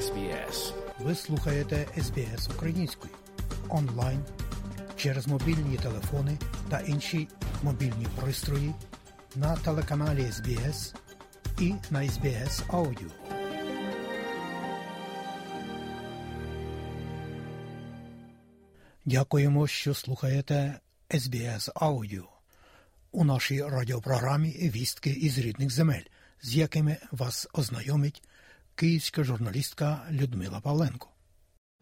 SBS. Ви слухаєте СБС українською онлайн через мобільні телефони та інші мобільні пристрої на телеканалі СБС і на SBS Audio. Дякуємо, що слухаєте SBS Audio. У нашій радіопрограмі вістки із рідних земель, з якими вас ознайомить київська журналістка Людмила Павленко.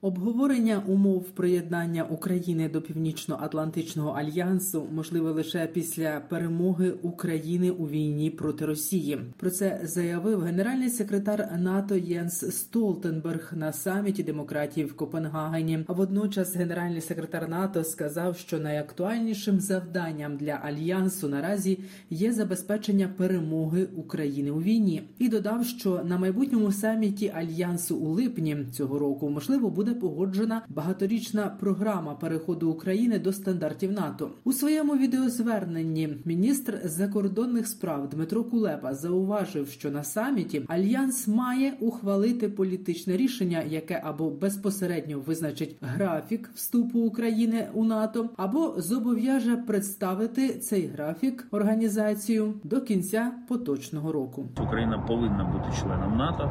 Обговорення умов приєднання України до Північно-Атлантичного альянсу можливе лише після перемоги України у війні проти Росії. Про це заявив генеральний секретар НАТО Єнс Столтенберг на саміті демократії в Копенгагені. А водночас генеральний секретар НАТО сказав, що найактуальнішим завданням для альянсу наразі є забезпечення перемоги України у війні, і додав, що на майбутньому саміті альянсу у липні цього року можливо буде буде погоджена багаторічна програма переходу України до стандартів НАТО. У своєму відеозверненні міністр закордонних справ Дмитро Кулеба зауважив, що на саміті альянс має ухвалити політичне рішення, яке або безпосередньо визначить графік вступу України у НАТО, або зобов'яже представити цей графік організацію до кінця поточного року. Україна повинна бути членом НАТО,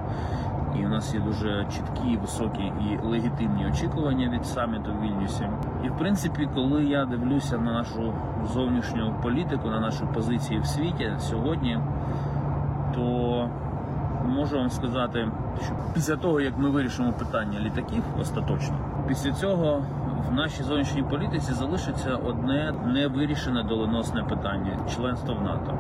і у нас є дуже чіткі, високі і легітимні очікування від саміту в Вільнюсі. І в принципі, коли я дивлюся на нашу зовнішню політику, на наші позиції в світі сьогодні, то можу вам сказати, що після того як ми вирішимо питання літаків остаточно, після цього в нашій зовнішній політиці залишиться одне невирішене доленосне питання членство в НАТО.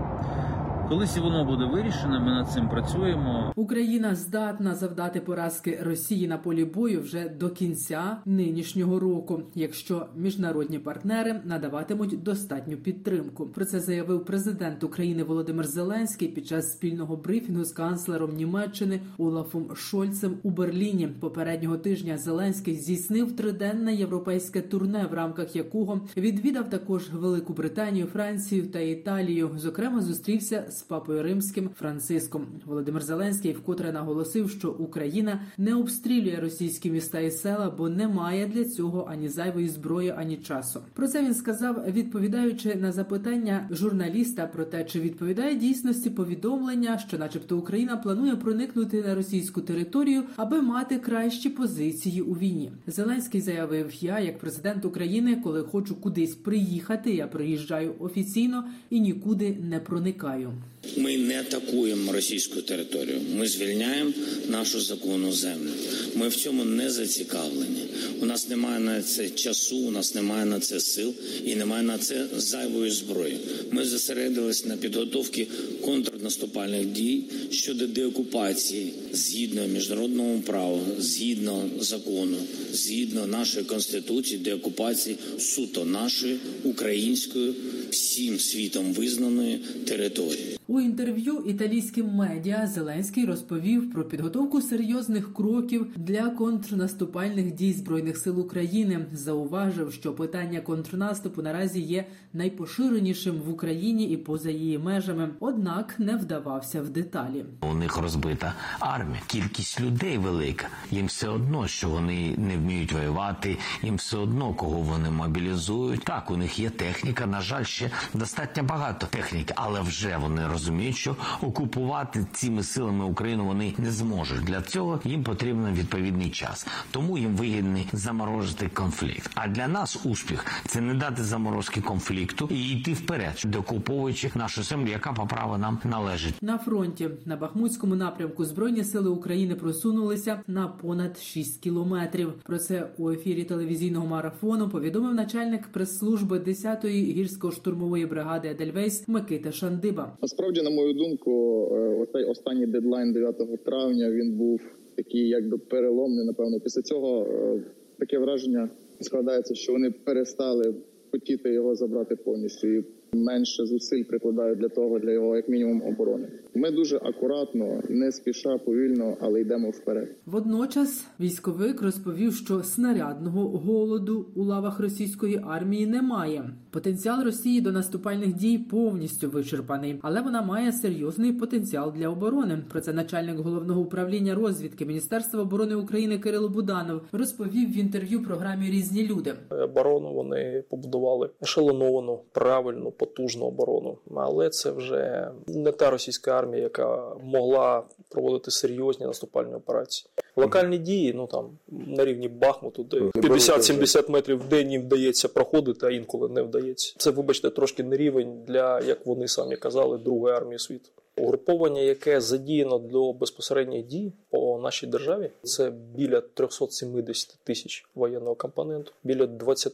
Колись воно буде вирішено, ми над цим працюємо. Україна здатна завдати поразки Росії на полі бою вже до кінця нинішнього року, якщо міжнародні партнери надаватимуть достатню підтримку. Про це заявив президент України Володимир Зеленський під час спільного брифінгу з канцлером Німеччини Олафом Шольцем у Берліні. Попереднього тижня Зеленський здійснив триденне європейське турне, в рамках якого відвідав також Велику Британію, Францію та Італію. Зокрема, зустрівся з папою римським Франциском. Володимир Зеленський вкотре наголосив, що Україна не обстрілює російські міста і села, бо не має для цього ані зайвої зброї, ані часу. Про це він сказав, відповідаючи на запитання журналіста про те, чи відповідає дійсності повідомлення, що, начебто, Україна планує проникнути на російську територію, аби мати кращі позиції у війні. Зеленський заявив: Я, як президент України, коли хочу кудись приїхати, я приїжджаю офіційно і нікуди не проникаю. Ми не атакуємо російську територію. Ми звільняємо нашу законну землю. Ми в цьому не зацікавлені. У нас немає на це часу, у нас немає на це сил і немає на це зайвої зброї. Ми зосередились на підготовці контрнаступальних дій щодо деокупації згідно міжнародному праву, згідно закону, згідно нашої конституції, деокупації суто нашої української всім світом визнаної території. У інтерв'ю італійським медіа Зеленський розповів про підготовку серйозних кроків для контрнаступальних дій збройних сил України. Зауважив, що питання контрнаступу наразі є найпоширенішим в Україні і поза її межами однак не вдавався в деталі. У них розбита армія, кількість людей велика. Їм все одно, що вони не вміють воювати. Їм все одно кого вони мобілізують. Так, у них є техніка. На жаль, ще достатньо багато техніки, але вже вони розуміють, що окупувати цими силами Україну вони не зможуть. Для цього їм потрібен відповідний час. Тому їм вигідно заморозити конфлікт. А для нас успіх це не дати заморозки конфлікту і йти вперед, докуповуючи нашу землю, яка по праву нам належить. На фронті на Бахмутському напрямку збройні сили України просунулися на понад 6 кілометрів. Про це у ефірі телевізійного марафону повідомив начальник прес-служби 10-ї гірсько-штурмової бригади Едельвейс Микита Шандиба. Насправді, на мою думку, е, оцей останній дедлайн 9 травня він був такий, якби переломний. Напевно, після цього е, таке враження складається, що вони перестали хотіти його забрати повністю. І менше зусиль прикладають для того, для його як мінімум оборони. Ми дуже акуратно, не спіша, повільно, але йдемо вперед. Водночас військовик розповів, що снарядного голоду у лавах російської армії немає. Потенціал Росії до наступальних дій повністю вичерпаний, але вона має серйозний потенціал для оборони. Про це начальник головного управління розвідки Міністерства оборони України Кирило Буданов розповів в інтерв'ю програмі Різні люди. Оборону вони побудували ешелоновану, правильну, потужну оборону. Але це вже не та російська армія, яка могла проводити серйозні наступальні операції. Локальні дії, ну там на рівні Бахмуту, де 50-70 метрів в день їм вдається проходити, а інколи не вдається. Це, вибачте, трошки не рівень для, як вони самі казали, другої армії світу. Угруповання, яке задіяно до безпосередніх дій по нашій державі, це біля 370 тисяч воєнного компоненту, біля 20,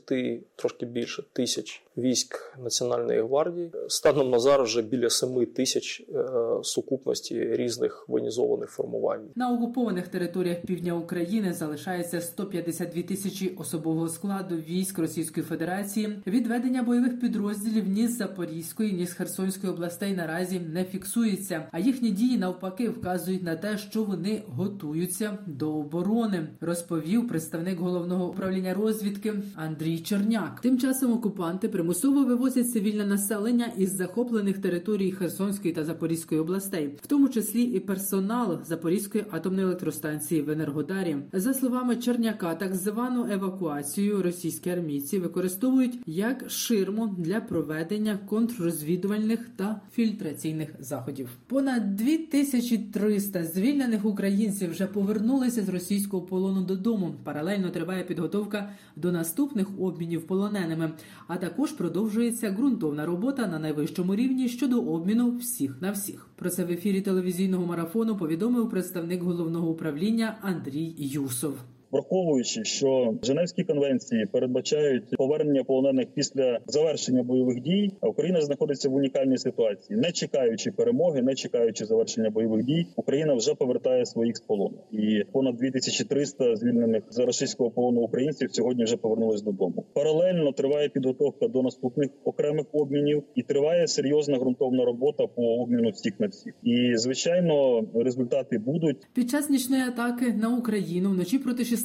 трошки більше тисяч військ Національної гвардії. Станом на зараз вже біля 7 тисяч е, сукупності різних воєнізованих формувань. На окупованих територіях півдня України залишається 152 тисячі особового складу військ Російської Федерації. Відведення бойових підрозділів ні з Запорізької, ні з Херсонської областей наразі не фіксується. А їхні дії навпаки вказують на те, що вони готуються до оборони, розповів представник головного управління розвідки Андрій Черняк. Тим часом окупанти примусово вивозять цивільне населення із захоплених територій Херсонської та Запорізької областей, в тому числі і персонал Запорізької атомної електростанції в Енергодарі. За словами Черняка, так звану евакуацію російські армійці використовують як ширму для проведення контррозвідувальних та фільтраційних заходів. Понад 2300 звільнених українців вже повернулися з російського полону додому. Паралельно триває підготовка до наступних обмінів полоненими, а також продовжується ґрунтовна робота на найвищому рівні щодо обміну всіх на всіх. Про це в ефірі телевізійного марафону повідомив представник головного управління Андрій Юсов. Враховуючи, що Женевські конвенції передбачають повернення полонених після завершення бойових дій, а Україна знаходиться в унікальній ситуації, не чекаючи перемоги, не чекаючи завершення бойових дій, Україна вже повертає своїх з полону. І понад 2300 звільнених за російського полону українців сьогодні вже повернулись додому. Паралельно триває підготовка до наступних окремих обмінів, і триває серйозна ґрунтовна робота по обміну всіх на всіх. І звичайно, результати будуть. Під час нічної атаки на Україну вночі проти 16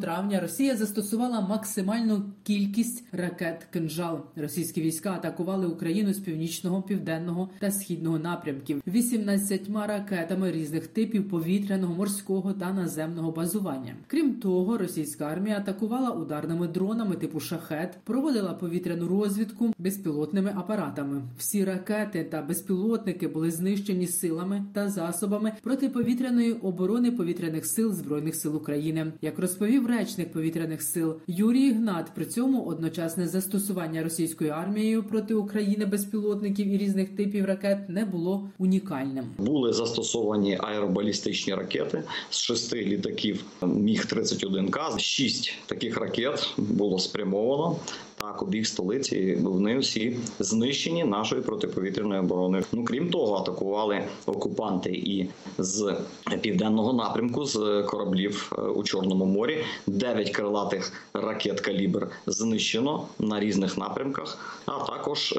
травня Росія застосувала максимальну кількість ракет кинжал. Російські війська атакували Україну з північного, південного та східного напрямків 18 ракетами різних типів повітряного, морського та наземного базування. Крім того, російська армія атакувала ударними дронами типу шахет, проводила повітряну розвідку безпілотними апаратами. Всі ракети та безпілотники були знищені силами та засобами протиповітряної оборони повітряних сил збройних сил України. Як розповів речник повітряних сил Юрій Ігнат, при цьому одночасне застосування російською армією проти України безпілотників і різних типів ракет не було унікальним. Були застосовані аеробалістичні ракети з шести літаків Міг 31 к Шість таких ракет було спрямовано. Так, у столиці вони всі знищені нашою протиповітряною обороною. Ну крім того, атакували окупанти і з південного напрямку з кораблів у Чорному морі. Дев'ять крилатих ракет калібр знищено на різних напрямках. А також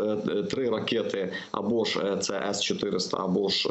три ракети або ж це С 400 або ж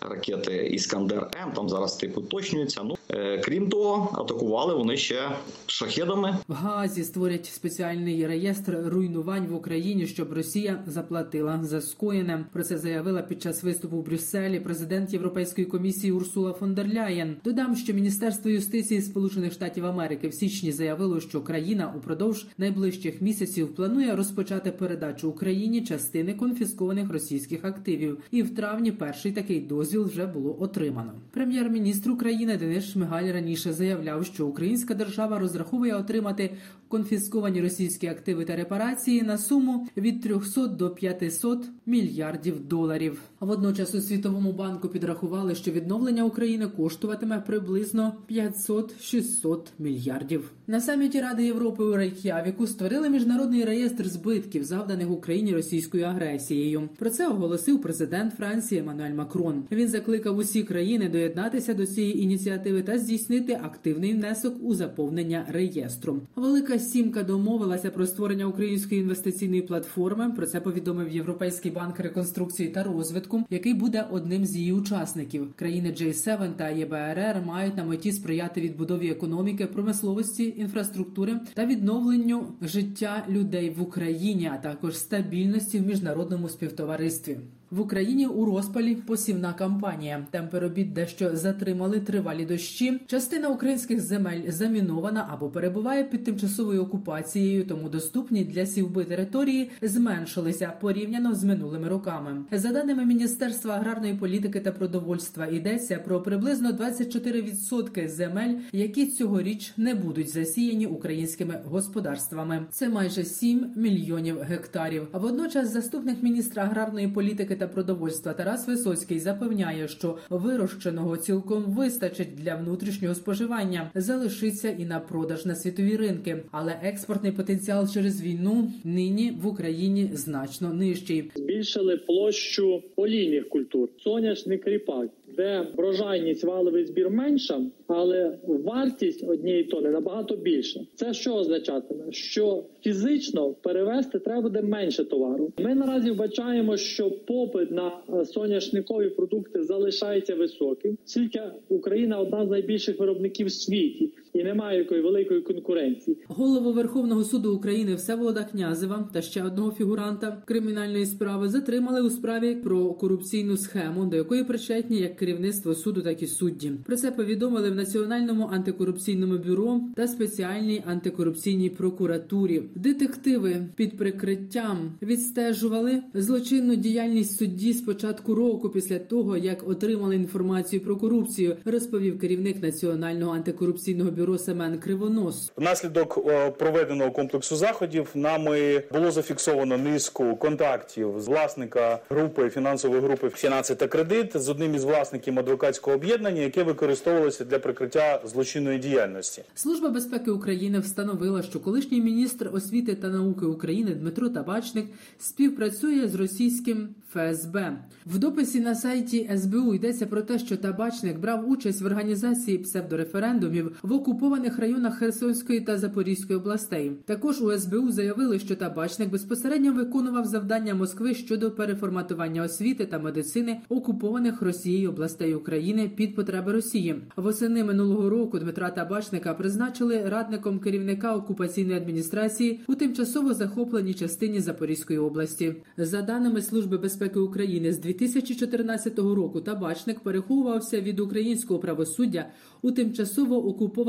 ракети Іскандер М. Там зараз типу уточнюється. Ну крім того, атакували вони ще шахедами. В Газі створять спеціальний реєстр руйнувань в Україні, щоб Росія заплатила за скоєне. Про це заявила під час виступу в Брюсселі президент Європейської комісії Урсула фон дер Ляєн. Додам, що Міністерство юстиції Сполучених Штатів Америки в січні заявило, що країна упродовж найближчих місяців планує розпочати передачу Україні частини конфіскованих російських активів. І в травні перший такий дозвіл вже було отримано. Прем'єр-міністр України Денис Шмигаль раніше заявляв, що українська держава розраховує отримати конфісковані російські активи та репарації на суму від 300 до 500 мільярдів доларів. Водночас у світовому банку підрахували, що відновлення України коштуватиме приблизно 500-600 мільярдів. На саміті Ради Європи у Рейк'явіку створили міжнародний реєстр збитків, завданих Україні російською агресією. Про це оголосив президент Франції Еммануель Макрон. Він закликав усі країни доєднатися до цієї ініціативи та здійснити активний внесок у заповнення реєстру. Велика сімка домовилася про створення створення української інвестиційної платформи. Про це повідомив Європейський банк реконструкції та розвитку, який буде одним з її учасників. Країни J7 та ЄБРР мають на меті сприяти відбудові економіки, промисловості, інфраструктури та відновленню життя людей в Україні, а також стабільності в міжнародному співтоваристві. В Україні у розпалі посівна кампанія. Темпи робіт дещо затримали тривалі дощі. Частина українських земель замінована або перебуває під тимчасовою окупацією, тому доступні для сівби території зменшилися порівняно з минулими роками. За даними Міністерства аграрної політики та продовольства, йдеться про приблизно 24% земель, які цьогоріч не будуть засіяні українськими господарствами. Це майже 7 мільйонів гектарів. А водночас заступник міністра аграрної політики та продовольства Тарас Висоцький запевняє, що вирощеного цілком вистачить для внутрішнього споживання, залишиться і на продаж на світові ринки. Але експортний потенціал через війну нині в Україні значно нижчий. Збільшили площу олійних культур, соняшник ріпак, де врожайність валовий збір менша, але вартість однієї тони набагато більша. Це що означатиме? Що фізично перевести треба буде менше товару. Ми наразі вбачаємо, що попит на е, соняшникові продукти залишається високим, оскільки Україна одна з найбільших виробників в світі і немає якої великої конкуренції. Голову Верховного суду України Всеволода Князева та ще одного фігуранта кримінальної справи затримали у справі про корупційну схему, до якої причетні як керівництво суду, так і судді. Про це повідомили в Національному антикорупційному бюро та спеціальній антикорупційній прокуратурі. Детективи під прикриттям відстежували злочинну діяльність судді з початку року, після того як отримали інформацію про корупцію, розповів керівник Національного антикорупційного бюро Семен Кривонос. Внаслідок е, проведеного комплексу заходів нами було зафіксовано низку контактів з власника групи фінансової групи «Фінанси та кредит з одним із власників адвокатського об'єднання, яке використовувалося для прикриття злочинної діяльності. Служба безпеки України встановила, що колишній міністр освіти та науки України Дмитро Табачник співпрацює з російським ФСБ. В дописі на сайті СБУ йдеться про те, що табачник брав участь в організації псевдореферендумів в окупованих районах Херсонської та Запорізької областей. Також у СБУ заявили, що табачник безпосередньо виконував завдання Москви щодо переформатування освіти та медицини окупованих Росією областей України під потреби Росії. Восени минулого року Дмитра Табачника призначили радником керівника окупаційної адміністрації у тимчасово захопленій частині Запорізької області. За даними Служби безпеки України, з 2014 року табачник переховувався від українського правосуддя у тимчасово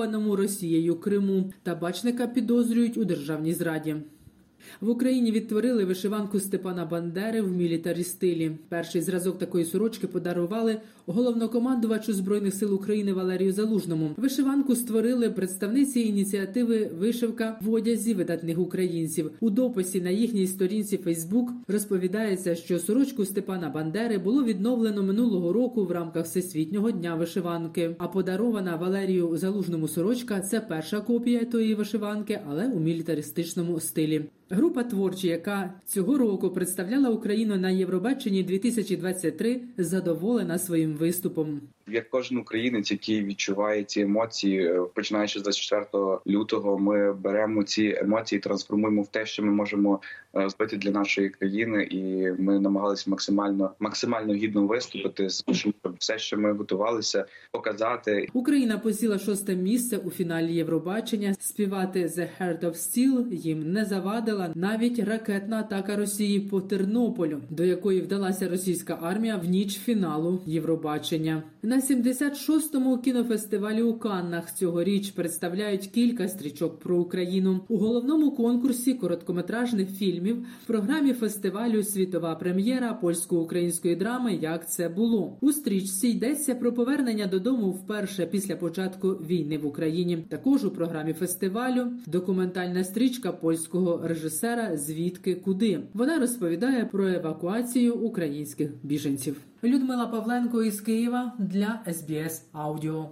окупованому Росією Криму. Табачника підозрюють у державній зраді. В Україні відтворили вишиванку Степана Бандери в мілітарі стилі. Перший зразок такої сорочки подарували головнокомандувачу збройних сил України Валерію Залужному. Вишиванку створили представниці ініціативи Вишивка в одязі видатних українців. У дописі на їхній сторінці Фейсбук розповідається, що сорочку Степана Бандери було відновлено минулого року в рамках всесвітнього дня вишиванки. А подарована Валерію Залужному сорочка це перша копія тої вишиванки, але у мілітаристичному стилі. Група творчі, яка цього року представляла Україну на Євробаченні 2023, задоволена своїм виступом. Як кожен українець, який відчуває ці емоції, е, починаючи з 24 лютого, ми беремо ці емоції, трансформуємо в те, що ми можемо е, зробити для нашої країни, і ми намагалися максимально максимально гідно виступити, щоб все, що ми готувалися, показати. Україна посіла шосте місце у фіналі Євробачення. Співати «The Heart of Steel» їм не завадила навіть ракетна атака Росії по Тернополю, до якої вдалася російська армія в ніч фіналу Євробачення. На 76-му кінофестивалі у Каннах цьогоріч представляють кілька стрічок про Україну у головному конкурсі короткометражних фільмів в програмі фестивалю Світова прем'єра польсько-української драми Як це було у стрічці йдеться про повернення додому вперше після початку війни в Україні. Також у програмі фестивалю документальна стрічка польського режисера Звідки куди вона розповідає про евакуацію українських біженців. Людмила Павленко із Києва для СБС Аудіо.